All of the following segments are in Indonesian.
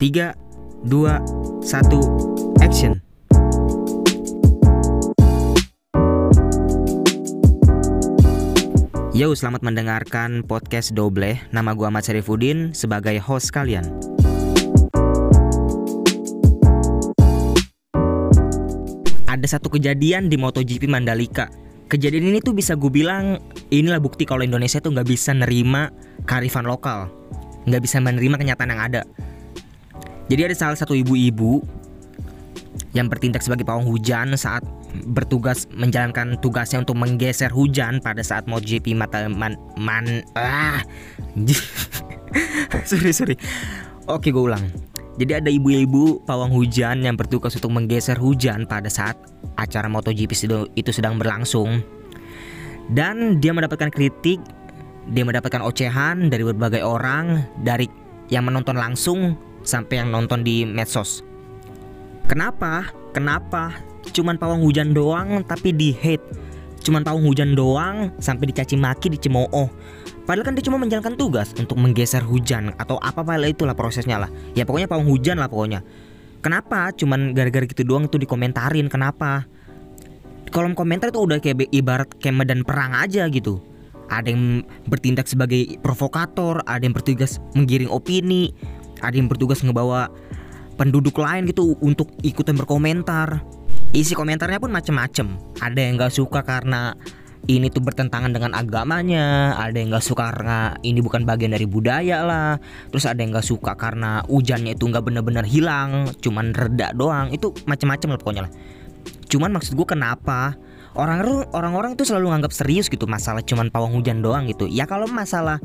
3, 2, 1, action. Yo, selamat mendengarkan podcast Doble. Nama gua Ahmad Syarifuddin sebagai host kalian. Ada satu kejadian di MotoGP Mandalika. Kejadian ini tuh bisa gue bilang inilah bukti kalau Indonesia tuh nggak bisa nerima kearifan lokal, nggak bisa menerima kenyataan yang ada. Jadi ada salah satu ibu-ibu yang bertindak sebagai pawang hujan saat bertugas menjalankan tugasnya untuk menggeser hujan pada saat MotoGP mata man, man ah. Sorry sorry. Oke gue ulang. Jadi ada ibu-ibu pawang hujan yang bertugas untuk menggeser hujan pada saat acara MotoGP itu sedang berlangsung. Dan dia mendapatkan kritik dia mendapatkan ocehan dari berbagai orang dari yang menonton langsung sampai yang nonton di medsos. Kenapa? Kenapa? Cuman pawang hujan doang tapi di hate. Cuman pawang hujan doang sampai dicaci maki, dicemooh. Padahal kan dia cuma menjalankan tugas untuk menggeser hujan atau apa apa itulah prosesnya lah. Ya pokoknya pawang hujan lah pokoknya. Kenapa? Cuman gara-gara gitu doang itu dikomentarin. Kenapa? Kolom komentar itu udah kayak ibarat kayak medan perang aja gitu. Ada yang bertindak sebagai provokator, ada yang bertugas menggiring opini, ada yang bertugas ngebawa penduduk lain gitu untuk ikutan berkomentar. Isi komentarnya pun macem-macem. Ada yang gak suka karena ini tuh bertentangan dengan agamanya ada yang gak suka karena ini bukan bagian dari budaya lah terus ada yang gak suka karena hujannya itu nggak bener-bener hilang cuman reda doang. Itu macem-macem lah pokoknya lah. Cuman maksud gue kenapa orang orang-orang tuh selalu nganggap serius gitu masalah cuman pawang hujan doang gitu. Ya kalau masalah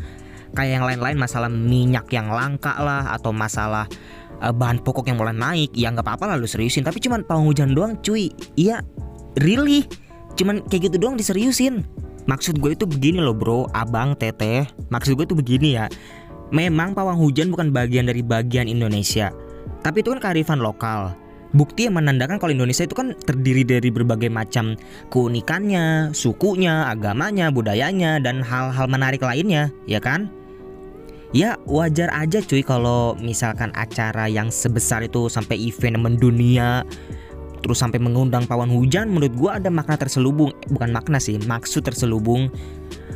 kayak yang lain-lain masalah minyak yang langka lah atau masalah uh, bahan pokok yang mulai naik ya nggak apa-apa lah lu seriusin. Tapi cuman pawang hujan doang cuy. Iya really? Cuman kayak gitu doang diseriusin. Maksud gue itu begini loh bro. Abang teteh maksud gue itu begini ya. Memang pawang hujan bukan bagian dari bagian Indonesia. Tapi itu kan kearifan lokal. Bukti yang menandakan kalau Indonesia itu kan terdiri dari berbagai macam keunikannya, sukunya, agamanya, budayanya, dan hal-hal menarik lainnya, ya kan? Ya wajar aja cuy kalau misalkan acara yang sebesar itu sampai event mendunia terus sampai mengundang pawan hujan menurut gua ada makna terselubung. Eh, bukan makna sih maksud terselubung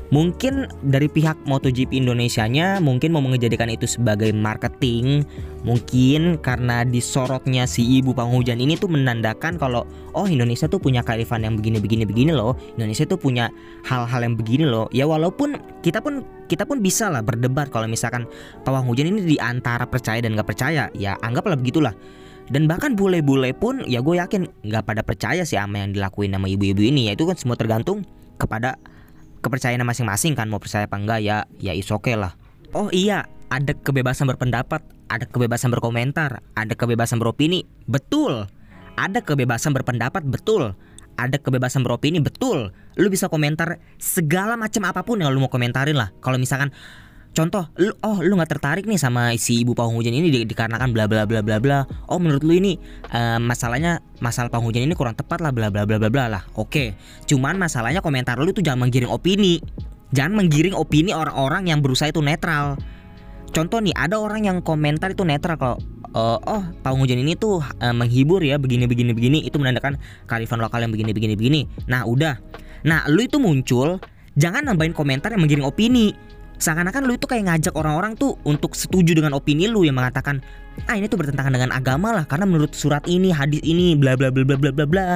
Mungkin dari pihak MotoGP Indonesia-nya mungkin mau menjadikan itu sebagai marketing. Mungkin karena disorotnya si ibu penghujan ini tuh menandakan kalau oh Indonesia tuh punya kearifan yang begini-begini begini loh. Indonesia tuh punya hal-hal yang begini loh. Ya walaupun kita pun kita pun bisa lah berdebat kalau misalkan pawang hujan ini di antara percaya dan nggak percaya. Ya anggaplah begitulah. Dan bahkan bule-bule pun ya gue yakin nggak pada percaya sih sama yang dilakuin sama ibu-ibu ini. Ya itu kan semua tergantung kepada kepercayaan masing-masing kan mau percaya apa enggak ya ya is okay lah. Oh iya ada kebebasan berpendapat ada kebebasan berkomentar ada kebebasan beropini betul. Ada kebebasan berpendapat betul. Ada kebebasan beropini betul. Lu bisa komentar segala macam apa pun yang lu mau komentarin lah. Kalau misalkan Contoh, lu oh lu nggak tertarik nih sama si ibu pawang hujan ini di, dikarenakan bla bla bla bla bla. Oh menurut lu ini uh, masalahnya masalah pawang hujan ini kurang tepat lah bla bla bla bla bla lah. Oke. Cuman masalahnya komentar lu itu jangan menggiring opini. Jangan menggiring opini orang-orang yang berusaha itu netral. Contoh nih, ada orang yang komentar itu netral kalau uh, oh pawang hujan ini tuh uh, menghibur ya begini begini begini itu menandakan kearifan lokal yang begini begini begini. Nah, udah. Nah, lu itu muncul jangan nambahin komentar yang menggiring opini seakan-akan lu itu kayak ngajak orang-orang tuh untuk setuju dengan opini lu yang mengatakan ah ini tuh bertentangan dengan agama lah karena menurut surat ini hadis ini bla bla bla bla bla bla bla.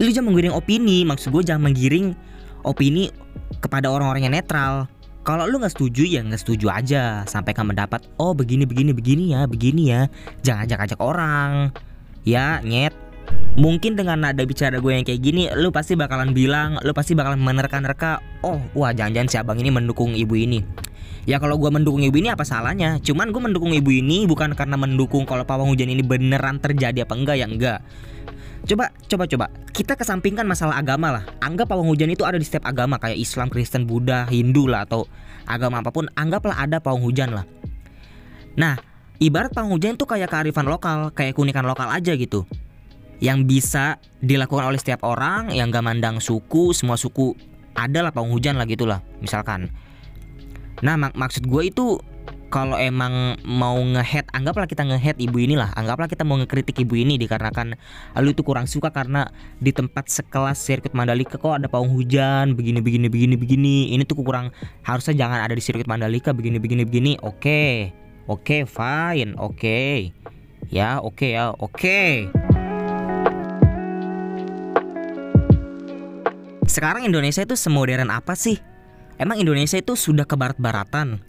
Lu jangan menggiring opini maksud gue jangan menggiring opini kepada orang-orang yang netral. Kalau lu nggak setuju ya nggak setuju aja sampai kamu mendapat oh begini begini begini ya begini ya. Jangan ajak-ajak orang. Ya nyet Mungkin dengan nada bicara gue yang kayak gini Lu pasti bakalan bilang Lu pasti bakalan menerka-nerka Oh wah jangan-jangan si abang ini mendukung ibu ini Ya kalau gue mendukung ibu ini apa salahnya Cuman gue mendukung ibu ini bukan karena mendukung Kalau pawang hujan ini beneran terjadi apa enggak ya enggak Coba, coba, coba. Kita kesampingkan masalah agama lah. Anggap pawang hujan itu ada di setiap agama kayak Islam, Kristen, Buddha, Hindu lah atau agama apa pun. Anggaplah ada pawang hujan lah. Nah, ibarat pawang hujan itu kayak kearifan lokal, kayak keunikan lokal aja gitu yang bisa dilakukan oleh setiap orang yang gak mandang suku semua suku adalah pawang hujan lah gitulah misalkan nah mak maksud gue itu kalau emang mau ngehead anggaplah kita ngehead ibu inilah anggaplah kita mau ngekritik ibu ini dikarenakan lu itu kurang suka karena di tempat sekelas sirkuit Mandalika kok ada pawang hujan begini begini begini begini ini tuh kurang harusnya jangan ada di sirkuit Mandalika begini begini begini oke okay. oke okay, fine oke okay. ya oke okay, ya oke okay. Sekarang Indonesia itu semodern apa sih emang Indonesia itu sudah ke barat-baratan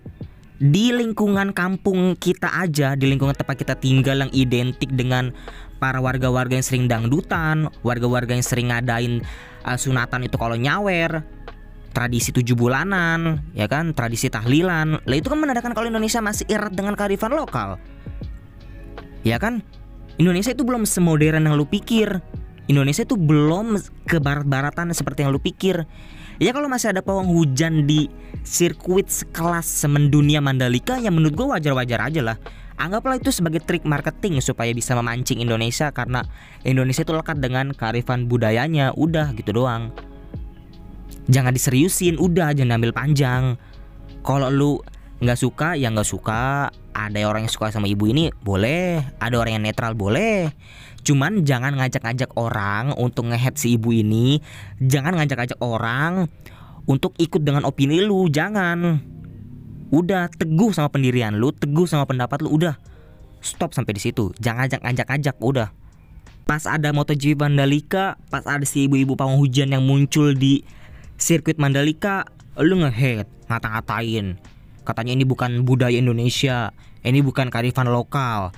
di lingkungan kampung kita aja, di lingkungan tempat kita tinggal yang identik dengan para warga-warga yang sering dangdutan, warga-warga yang sering ngadain uh, sunatan itu kalau nyawer, tradisi tujuh bulanan, ya kan, tradisi tahlilan. Lah itu kan menandakan kalau Indonesia masih erat dengan kearifan lokal. Ya kan? Indonesia itu belum semodern yang lu pikir. Indonesia itu belum ke barat-baratan seperti yang lu pikir. Ya kalau masih ada pawang hujan di sirkuit sekelas semendunia Mandalika ya menurut gue wajar-wajar aja lah. Anggaplah itu sebagai trik marketing supaya bisa memancing Indonesia karena Indonesia itu lekat dengan kearifan budayanya. Udah gitu doang. Jangan diseriusin, udah jangan ambil panjang. Kalau lu nggak suka ya nggak suka. Ada orang yang suka sama ibu ini boleh, ada orang yang netral boleh. Cuman jangan ngajak-ngajak orang untuk ngehead si ibu ini. Jangan ngajak-ngajak orang untuk ikut dengan opini lu, jangan. Udah teguh sama pendirian lu, teguh sama pendapat lu, udah. Stop sampai di situ. Jangan ngajak-ngajak, udah. Pas ada MotoGP Mandalika, pas ada si ibu-ibu pawang hujan yang muncul di sirkuit Mandalika, lu ngehead, ngata-ngatain. Katanya ini bukan budaya Indonesia, ini bukan kearifan lokal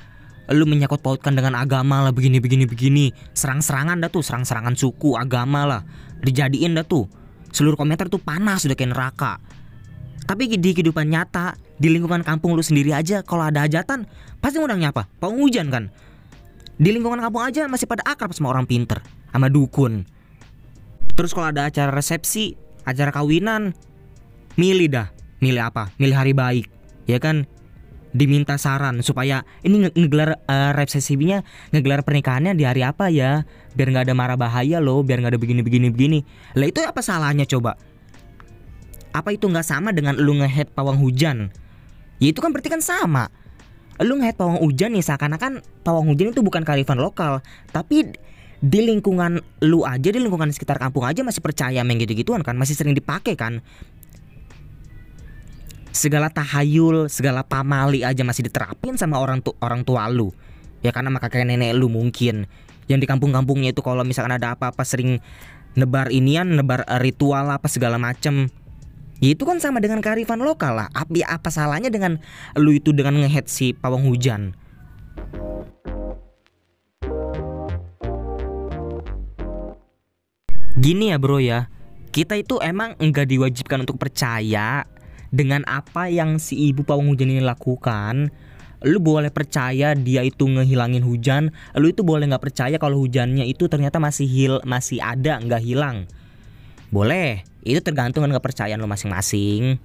lu menyangkut pautkan dengan agama lah begini begini begini. Serang-serangan dah tuh serang-serangan suku agama lah. Dijadiin dah tuh. Seluruh komentar tuh panas udah kayak neraka. Tapi di kehidupan nyata di lingkungan kampung lu sendiri aja kalau ada hajatan pasti ngundang nyapa pawang hujan kan? Di lingkungan kampung aja masih pada akrab sama orang pinter sama dukun. Terus kalau ada acara resepsi acara kawinan milih dah. Milih apa? Milih hari baik ya kan diminta saran supaya ini ngegelar uh, resepsinya ngegelar pernikahannya di hari apa ya? Biar nggak ada marah bahaya loh biar nggak ada begini begini begini. Lah itu apa salahnya coba? Apa itu nggak sama dengan lu ngehead pawang hujan? Ya itu kan berarti kan sama. Lu ngehead pawang hujan nih seakan-akan pawang hujan itu bukan kearifan lokal tapi di lingkungan lu aja di lingkungan sekitar kampung aja masih percaya main gitu-gituan kan masih sering dipakai kan segala tahayul, segala pamali aja masih diterapin sama orang tu orang tua lu. Ya karena maka kakek nenek lu mungkin yang di kampung-kampungnya itu kalau misalkan ada apa-apa sering nebar inian, nebar eh, ritual apa segala macem Ya itu kan sama dengan kearifan lokal lah. Apa apa salahnya dengan lu itu dengan ngehead si pawang hujan? Gini ya bro ya, kita itu emang enggak diwajibkan untuk percaya dengan apa yang si ibu pawang hujan ini lakukan lu boleh percaya dia itu ngehilangin hujan lu itu boleh nggak percaya kalau hujannya itu ternyata masih hil masih ada nggak hilang. Boleh itu tergantung dengan kepercayaan lu masing-masing.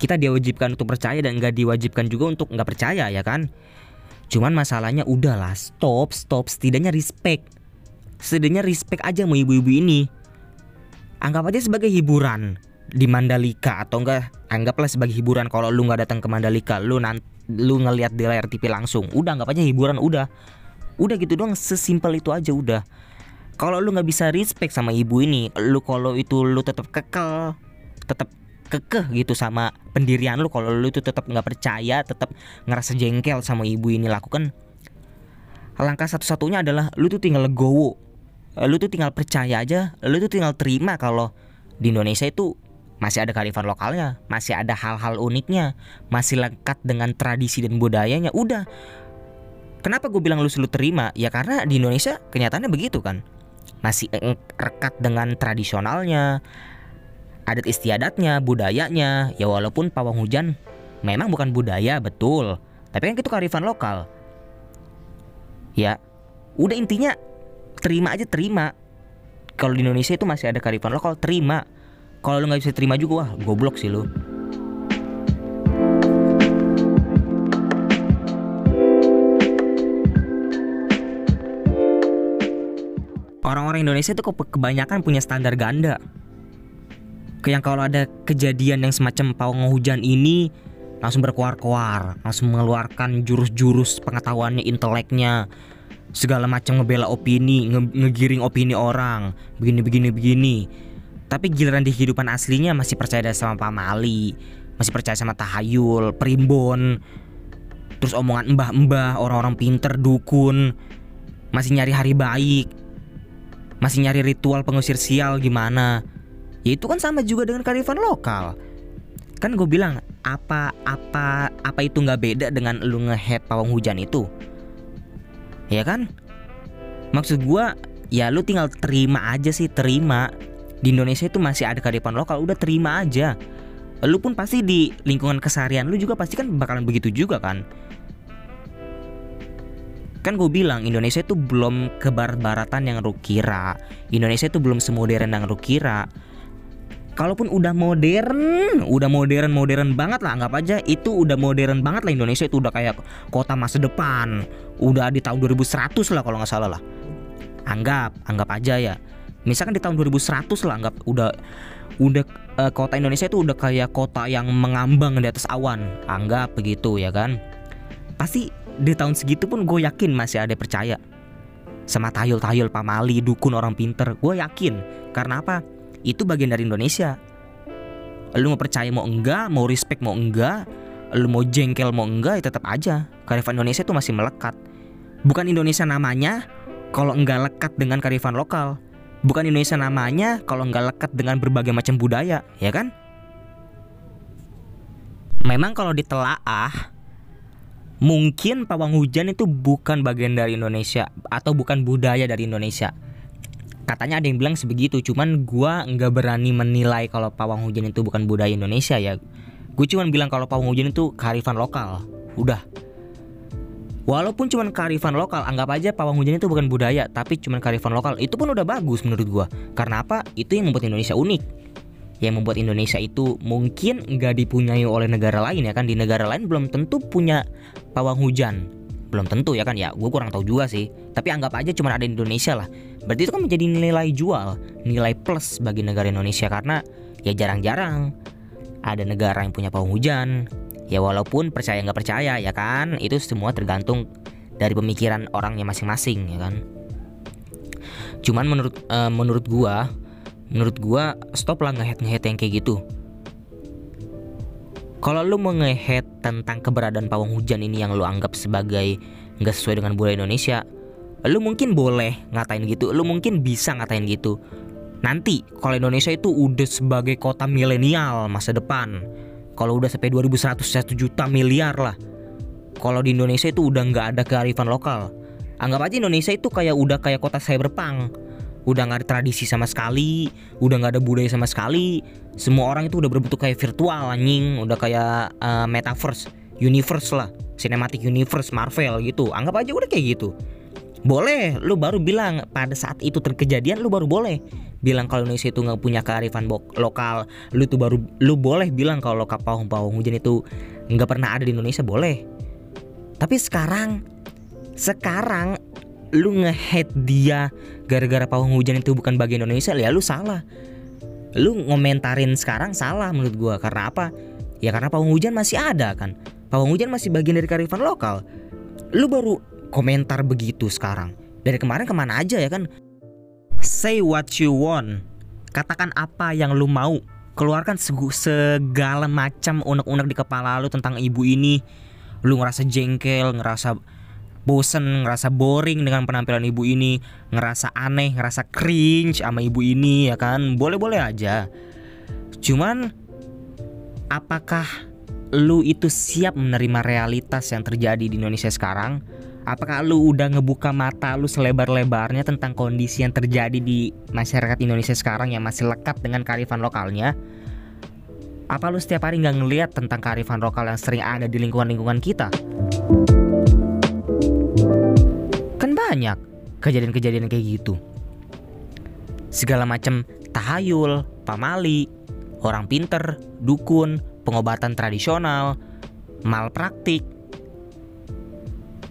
Kita diwajibkan untuk percaya dan nggak diwajibkan juga untuk nggak percaya ya kan? Cuman masalahnya udahlah stop stop. Setidaknya respect. Setidaknya respect aja mau ibu-ibu ini. Anggap aja sebagai hiburan di Mandalika atau enggak anggaplah sebagai hiburan kalau lu nggak datang ke Mandalika lu nanti lu ngelihat di layar TV langsung udah anggap aja hiburan udah. Udah gitu doang sesimpel itu aja udah. Kalau lu nggak bisa respect sama ibu ini lu kalau itu lu tetap kekel tetap kekeh gitu sama pendirian lu kalau lu itu tetap nggak percaya tetap ngerasa jengkel sama ibu ini lakukan. Langkah satu-satunya adalah lu tuh tinggal legowo. Lu tuh tinggal percaya aja lu tuh tinggal terima kalau di Indonesia itu masih ada kearifan lokalnya, masih ada hal-hal uniknya, masih lengkap dengan tradisi dan budayanya. Udah. Kenapa gue bilang lu selalu terima? Ya karena di Indonesia kenyataannya begitu kan. Masih rekat dengan tradisionalnya, adat istiadatnya, budayanya. Ya walaupun pawang hujan memang bukan budaya betul, tapi kan itu kearifan lokal. Ya, udah intinya terima aja terima. Kalau di Indonesia itu masih ada kearifan lokal, terima kalau lu nggak bisa terima juga wah goblok sih lu orang-orang Indonesia itu kebanyakan punya standar ganda. Yang kalau ada kejadian yang semacam pawang hujan ini langsung berkuar-kuar, langsung mengeluarkan jurus-jurus pengetahuannya, inteleknya, segala macam ngebela opini, nge ngegiring opini orang, begini begini begini. Tapi giliran di kehidupan aslinya masih percaya sama Pak Mali, masih percaya sama tahayul, primbon, terus omongan mbah-mbah, orang-orang pinter, dukun, masih nyari hari baik, masih nyari ritual pengusir sial gimana. Ya itu kan sama juga dengan kearifan lokal. Kan gue bilang apa apa apa itu nggak beda dengan lu ngehead pawang hujan itu ya kan maksud gua ya lu tinggal terima aja sih terima di Indonesia itu masih ada kearifan lokal udah terima aja. Lu pun pasti di lingkungan keseharian lu juga pasti kan bakalan begitu juga kan? Kan gue bilang Indonesia itu belum ke barat-baratan yang lu kira. Indonesia itu belum semodern yang lu kira. Kalaupun udah modern, udah modern modern banget lah anggap aja itu udah modern banget lah Indonesia itu udah kayak kota masa depan, udah di tahun 2100 lah kalau nggak salah lah. Anggap, anggap aja ya. Misalkan di tahun 2100 lah anggap udah udah uh, kota Indonesia itu udah kayak kota yang mengambang di atas awan, anggap begitu ya kan. Pasti di tahun segitu pun gue yakin masih ada percaya. Sama tayul-tayul pamali dukun orang pinter. Gue yakin. Karena apa? Itu bagian dari Indonesia. Lu mau percaya mau enggak mau respect mau enggak lu mau jengkel mau enggak ya tetap aja. Karifan Indonesia itu masih melekat. Bukan Indonesia namanya kalau enggak lekat dengan karifan lokal bukan Indonesia namanya kalau enggak lekat dengan berbagai macam budaya ya kan? Memang kalau ditelaah mungkin pawang hujan itu bukan bagian dari Indonesia atau bukan budaya dari Indonesia. Katanya ada yang bilang sebegitu cuman gua nggak berani menilai kalau pawang hujan itu bukan budaya Indonesia ya. Gue cuman bilang kalau pawang hujan itu kearifan lokal. Udah Walaupun cuman kearifan lokal, anggap aja pawang hujan itu bukan budaya, tapi cuman kearifan lokal, itu pun udah bagus menurut gua. Karena apa? Itu yang membuat Indonesia unik. Yang membuat Indonesia itu mungkin nggak dipunyai oleh negara lain ya kan. Di negara lain belum tentu punya pawang hujan belum tentu ya kan ya gue kurang tahu juga sih tapi anggap aja cuma ada di Indonesia lah berarti itu kan menjadi nilai jual nilai plus bagi negara Indonesia karena ya jarang-jarang ada negara yang punya pawang hujan ya walaupun percaya nggak percaya ya kan? Itu semua tergantung dari pemikiran orangnya masing-masing ya kan? Cuman menurut uh, menurut gua menurut gua stop lah ngehead ngehead yang kayak gitu. Kalau lu mengehead tentang keberadaan pawang hujan ini yang lu anggap sebagai nggak sesuai dengan budaya Indonesia, lu mungkin boleh ngatain gitu, lu mungkin bisa ngatain gitu. Nanti kalau Indonesia itu udah sebagai kota milenial masa depan, kalau udah sampai 2100 1 juta miliar lah. Kalau di Indonesia itu udah nggak ada kearifan lokal. Anggap aja Indonesia itu kayak udah kayak kota cyberpunk udah nggak ada tradisi sama sekali, udah nggak ada budaya sama sekali. Semua orang itu udah berbentuk kayak virtual anjing, udah kayak uh, metaverse, universe lah, cinematic universe Marvel gitu. Anggap aja udah kayak gitu. Boleh, lu baru bilang pada saat itu terkejadian lu baru boleh bilang kalau Indonesia itu nggak punya kearifan lokal. Lu tuh baru lu boleh bilang kalau kapal pawang hujan itu nggak pernah ada di Indonesia boleh. Tapi sekarang sekarang lu ngehead dia gara-gara pawang hujan itu bukan bagian Indonesia ya lu salah. Lu ngomentarin sekarang salah menurut gua karena apa? Ya karena pawang hujan masih ada kan. Pawang hujan masih bagian dari karifan lokal. Lu baru komentar begitu sekarang. Dari kemarin ke mana aja ya kan say what you want. Katakan apa yang lu mau. Keluarkan segala macam unek-unek di kepala lu tentang ibu ini. Lu ngerasa jengkel ngerasa bosen, ngerasa boring dengan penampilan ibu ini, ngerasa aneh, ngerasa cringe sama ibu ini ya kan, boleh-boleh aja. Cuman apakah lu itu siap menerima realitas yang terjadi di Indonesia sekarang? Apakah lu udah ngebuka mata lu selebar-lebarnya tentang kondisi yang terjadi di masyarakat Indonesia sekarang yang masih lekat dengan kearifan lokalnya? Apa lu setiap hari nggak ngeliat tentang kearifan lokal yang sering ada di lingkungan-lingkungan kita? banyak kejadian-kejadian kayak gitu. Segala macam tahayul, pamali, orang pinter, dukun, pengobatan tradisional, malpraktik,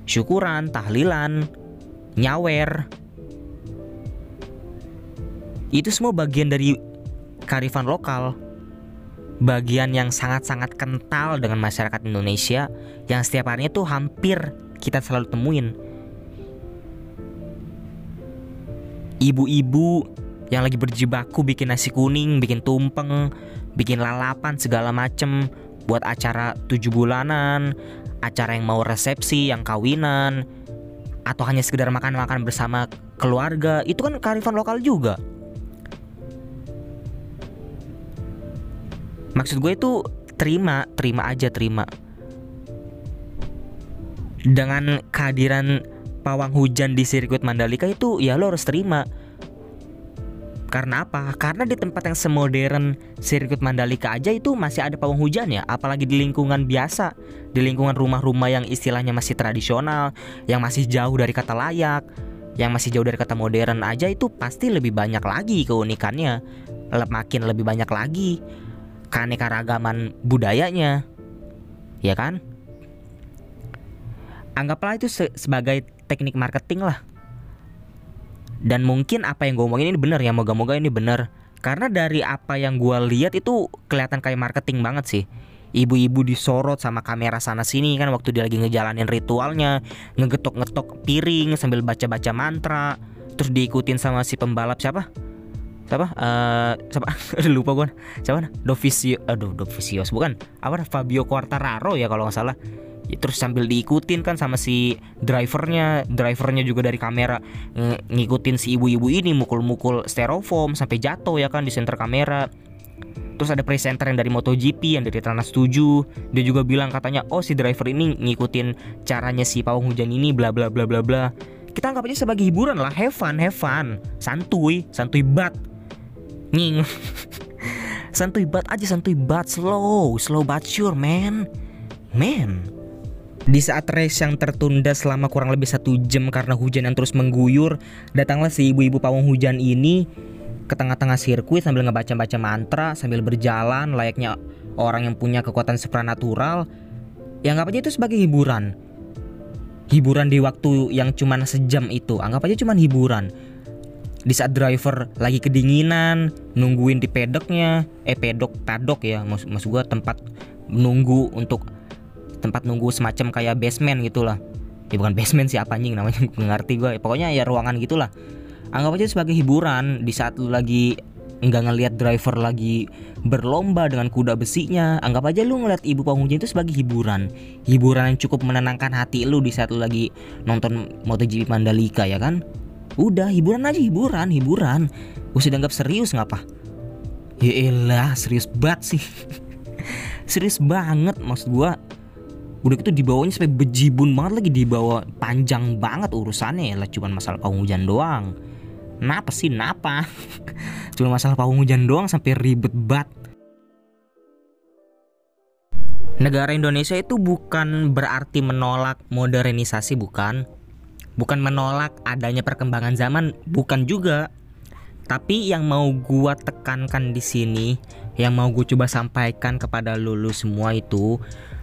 syukuran, tahlilan, nyawer. Itu semua bagian dari karifan lokal. bagian yang sangat-sangat kental dengan masyarakat Indonesia yang setiap harinya tuh hampir kita selalu temuin. Ibu-ibu yang lagi berjibaku bikin nasi kuning, bikin tumpeng, bikin lalapan segala macem buat acara tujuh bulanan, acara yang mau resepsi, yang kawinan, atau hanya sekedar makan-makan bersama keluarga, itu kan kearifan lokal juga. Maksud gue itu terima, terima aja terima. Dengan kehadiran pawang hujan di sirkuit Mandalika itu ya lo harus terima. Karena apa? Karena di tempat yang semodern sirkuit Mandalika aja itu masih ada pawang hujan ya, apalagi di lingkungan biasa, di lingkungan rumah-rumah yang istilahnya masih tradisional, yang masih jauh dari kata layak, yang masih jauh dari kata modern aja itu pasti lebih banyak lagi keunikannya, makin lebih banyak lagi keanekaragaman budayanya. Ya kan? Anggaplah itu se sebagai teknik marketing lah dan mungkin apa yang gue omongin ini bener ya moga-moga ini bener. Karena dari apa yang gue lihat itu kelihatan kayak marketing banget sih. Ibu-ibu disorot sama kamera sana sini kan waktu dia lagi ngejalanin ritualnya ngegetok-ngetok piring sambil baca-baca mantra terus diikutin sama si pembalap siapa? Siapa? Uh, siapa? Lupa gue siapa? Dovicio aduh Dovicios bukan. Apa? Fabio Quartararo ya kalau nggak salah terus sambil diikutin kan sama si drivernya drivernya juga dari kamera ng ngikutin si ibu-ibu ini mukul-mukul styrofoam sampai jatuh ya kan di center kamera. Terus ada presenter yang dari MotoGP yang dari Trans 7 dia juga bilang katanya oh si driver ini ngikutin caranya si pawang hujan ini bla bla bla bla bla. Kita anggap aja sebagai hiburan lah. Have fun have fun. Santuy santuy bat. Nying. Santuy bat aja santuy bat. Slow slow but sure man. Man di saat race yang tertunda selama kurang lebih satu jam karena hujan yang terus mengguyur, datanglah si ibu-ibu pawang hujan ini ke tengah-tengah sirkuit sambil ngebaca-baca mantra, sambil berjalan layaknya orang yang punya kekuatan supranatural. Yang anggap aja itu sebagai hiburan. Hiburan di waktu yang cuma sejam itu, anggap aja cuma hiburan. Di saat driver lagi kedinginan, nungguin di pedoknya, eh pedok padok ya, maksud, gua tempat nunggu untuk tempat nunggu semacam kayak basement gitulah. Ya bukan basement sih apa anjing namanya ngerti gue pokoknya ya ruangan gitulah. Anggap aja sebagai hiburan di saat lu lagi nggak ngelihat driver lagi berlomba dengan kuda besinya anggap aja lu ngeliat ibu penguji itu sebagai hiburan. Hiburan yang cukup menenangkan hati lu di saat lu lagi nonton MotoGP Mandalika ya kan? Udah hiburan aja hiburan hiburan. Usah dianggap serius ngapa? Ya elah serius banget sih. Serius banget maksud gua udah gitu dibawanya sampai bejibun banget lagi dibawa panjang banget urusannya. Ya lah cuman masalah pawang hujan doang. Napa sih napa? Cuma masalah pawang hujan doang sampai ribet banget Negara Indonesia itu bukan berarti menolak modernisasi bukan. Bukan menolak adanya perkembangan zaman bukan juga. Tapi yang mau gua tekankan di sini Yang mau gue coba sampaikan kepada lulu semua itu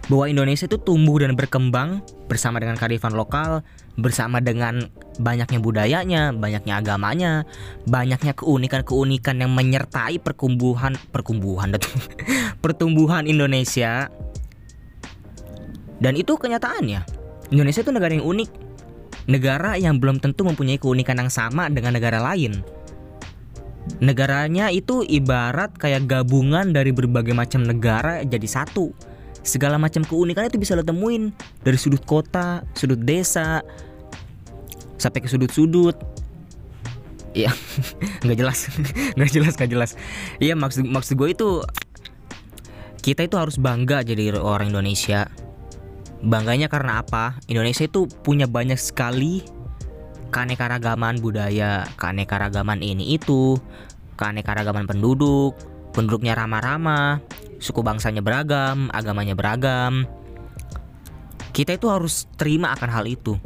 bahwa Indonesia itu tumbuh dan berkembang bersama dengan kearifan lokal, bersama dengan banyaknya budayanya, banyaknya agamanya, banyaknya keunikan-keunikan yang menyertai perkumbuhan perkumbuhan pertumbuhan Indonesia. Dan itu kenyataannya. Indonesia itu negara yang unik. Negara yang belum tentu mempunyai keunikan yang sama dengan negara lain. Negaranya itu ibarat kayak gabungan dari berbagai macam negara jadi satu segala macam keunikan itu bisa lo temuin dari sudut kota, sudut desa, sampai ke sudut-sudut. Iya, nggak jelas, nggak jelas, nggak jelas. Iya maksud maksud gue itu kita itu harus bangga jadi orang Indonesia. Bangganya karena apa? Indonesia itu punya banyak sekali keanekaragaman budaya, keanekaragaman ini itu, keanekaragaman penduduk, penduduknya ramah-ramah, suku bangsanya beragam, agamanya beragam. Kita itu harus terima akan hal itu.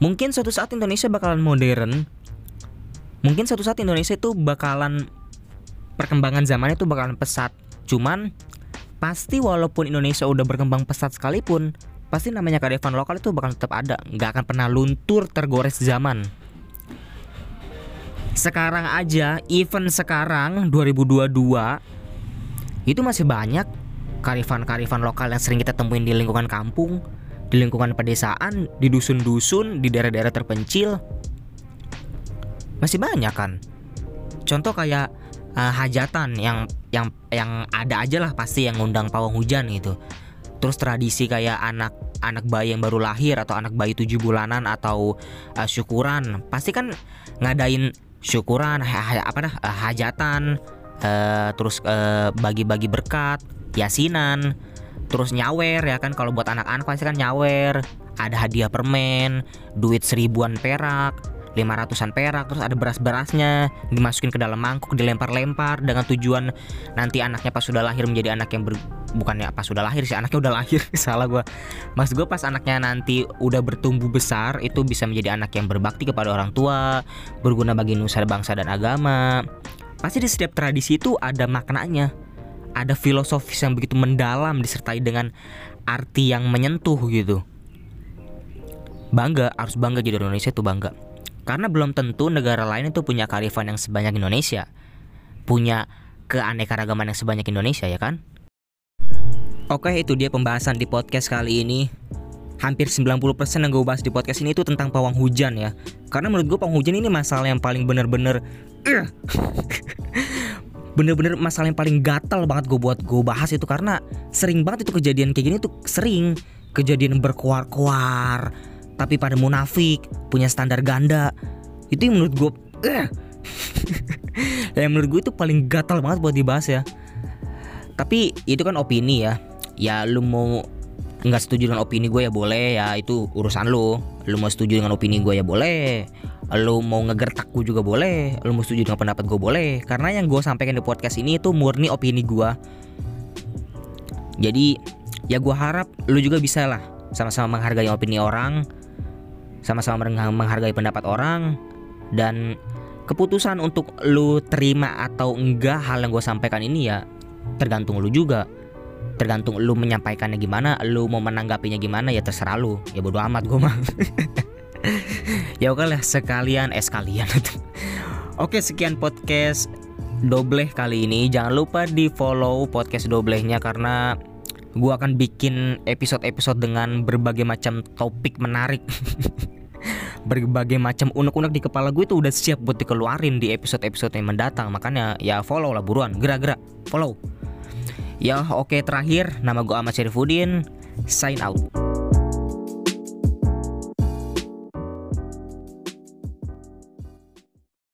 Mungkin suatu saat Indonesia bakalan modern. Mungkin suatu saat Indonesia itu bakalan perkembangan zaman itu bakalan pesat. Cuman pasti walaupun Indonesia udah berkembang pesat sekalipun, pasti namanya kearifan lokal itu bakal tetap ada, nggak akan pernah luntur tergores zaman. Sekarang aja, event sekarang 2022 itu masih banyak karifan-karifan lokal yang sering kita temuin di lingkungan kampung, di lingkungan pedesaan, di dusun-dusun, di daerah-daerah terpencil. Masih banyak kan. Contoh kayak uh, hajatan yang yang yang ada aja lah pasti yang ngundang pawang hujan gitu. Terus tradisi kayak anak anak bayi yang baru lahir atau anak bayi tujuh bulanan atau uh, syukuran pasti kan ngadain syukuran ha, ha, apa dah uh, hajatan uh, terus bagi bagi-bagi berkat yasinan terus nyawer ya kan. Kalau buat anak-anak pasti kan nyawer ada hadiah permen duit seribuan perak 500an perak terus ada beras-berasnya dimasukin ke dalam mangkuk dilempar-lempar dengan tujuan nanti anaknya pas sudah lahir menjadi anak yang ber, bukannya pas sudah lahir sih anaknya udah lahir salah gue mas gue pas anaknya nanti udah bertumbuh besar itu bisa menjadi anak yang berbakti kepada orang tua berguna bagi nusa bangsa dan agama pasti di setiap tradisi itu ada maknanya. Ada filosofis yang begitu mendalam disertai dengan arti yang menyentuh gitu. Bangga harus bangga jadi Indonesia itu bangga. Karena belum tentu negara lain itu punya kearifan yang sebanyak Indonesia. Punya keanekaragaman yang sebanyak Indonesia ya kan? Oke itu dia pembahasan di podcast kali ini. Hampir 90% yang gue bahas di podcast ini itu tentang pawang hujan ya. Karena menurut gue pawang hujan ini masalah yang paling bener-bener Bener-bener masalah yang paling gatal banget gue buat gue bahas itu Karena sering banget itu kejadian kayak gini tuh sering Kejadian berkuar-kuar tapi pada munafik, punya standar ganda. Itu yang menurut gue eh. yang menurut gue itu paling gatal banget buat dibahas ya. Tapi itu kan opini ya. Ya lu mau nggak setuju dengan opini gue ya boleh ya itu urusan lu. Lu mau setuju dengan opini gue ya boleh. Lu mau ngegertak gue juga boleh. Lu mau setuju dengan pendapat gue boleh. Karena yang gue sampaikan di podcast ini itu murni opini gue. Jadi ya gue harap lu juga bisa lah sama-sama menghargai opini orang sama-sama menghargai pendapat orang dan keputusan untuk lu terima atau enggak hal yang gue sampaikan ini ya tergantung lu juga tergantung lu menyampaikannya gimana lu mau menanggapinya gimana ya terserah lu. Ya bodo amat gue mah. Ya oke lah sekalian eh sekalian. Oke sekian podcast dobleh kali ini. Jangan lupa di follow podcast doblehnya karena gue akan bikin episode-episode dengan berbagai macam topik menarik. Berbagai macam unek-unek di kepala gue itu udah siap buat dikeluarin di episode-episode yang mendatang. Makanya ya follow lah buruan. Gerak-gerak. Follow ya oke terakhir. Nama gue Ahmad Syarifuddin. Sign out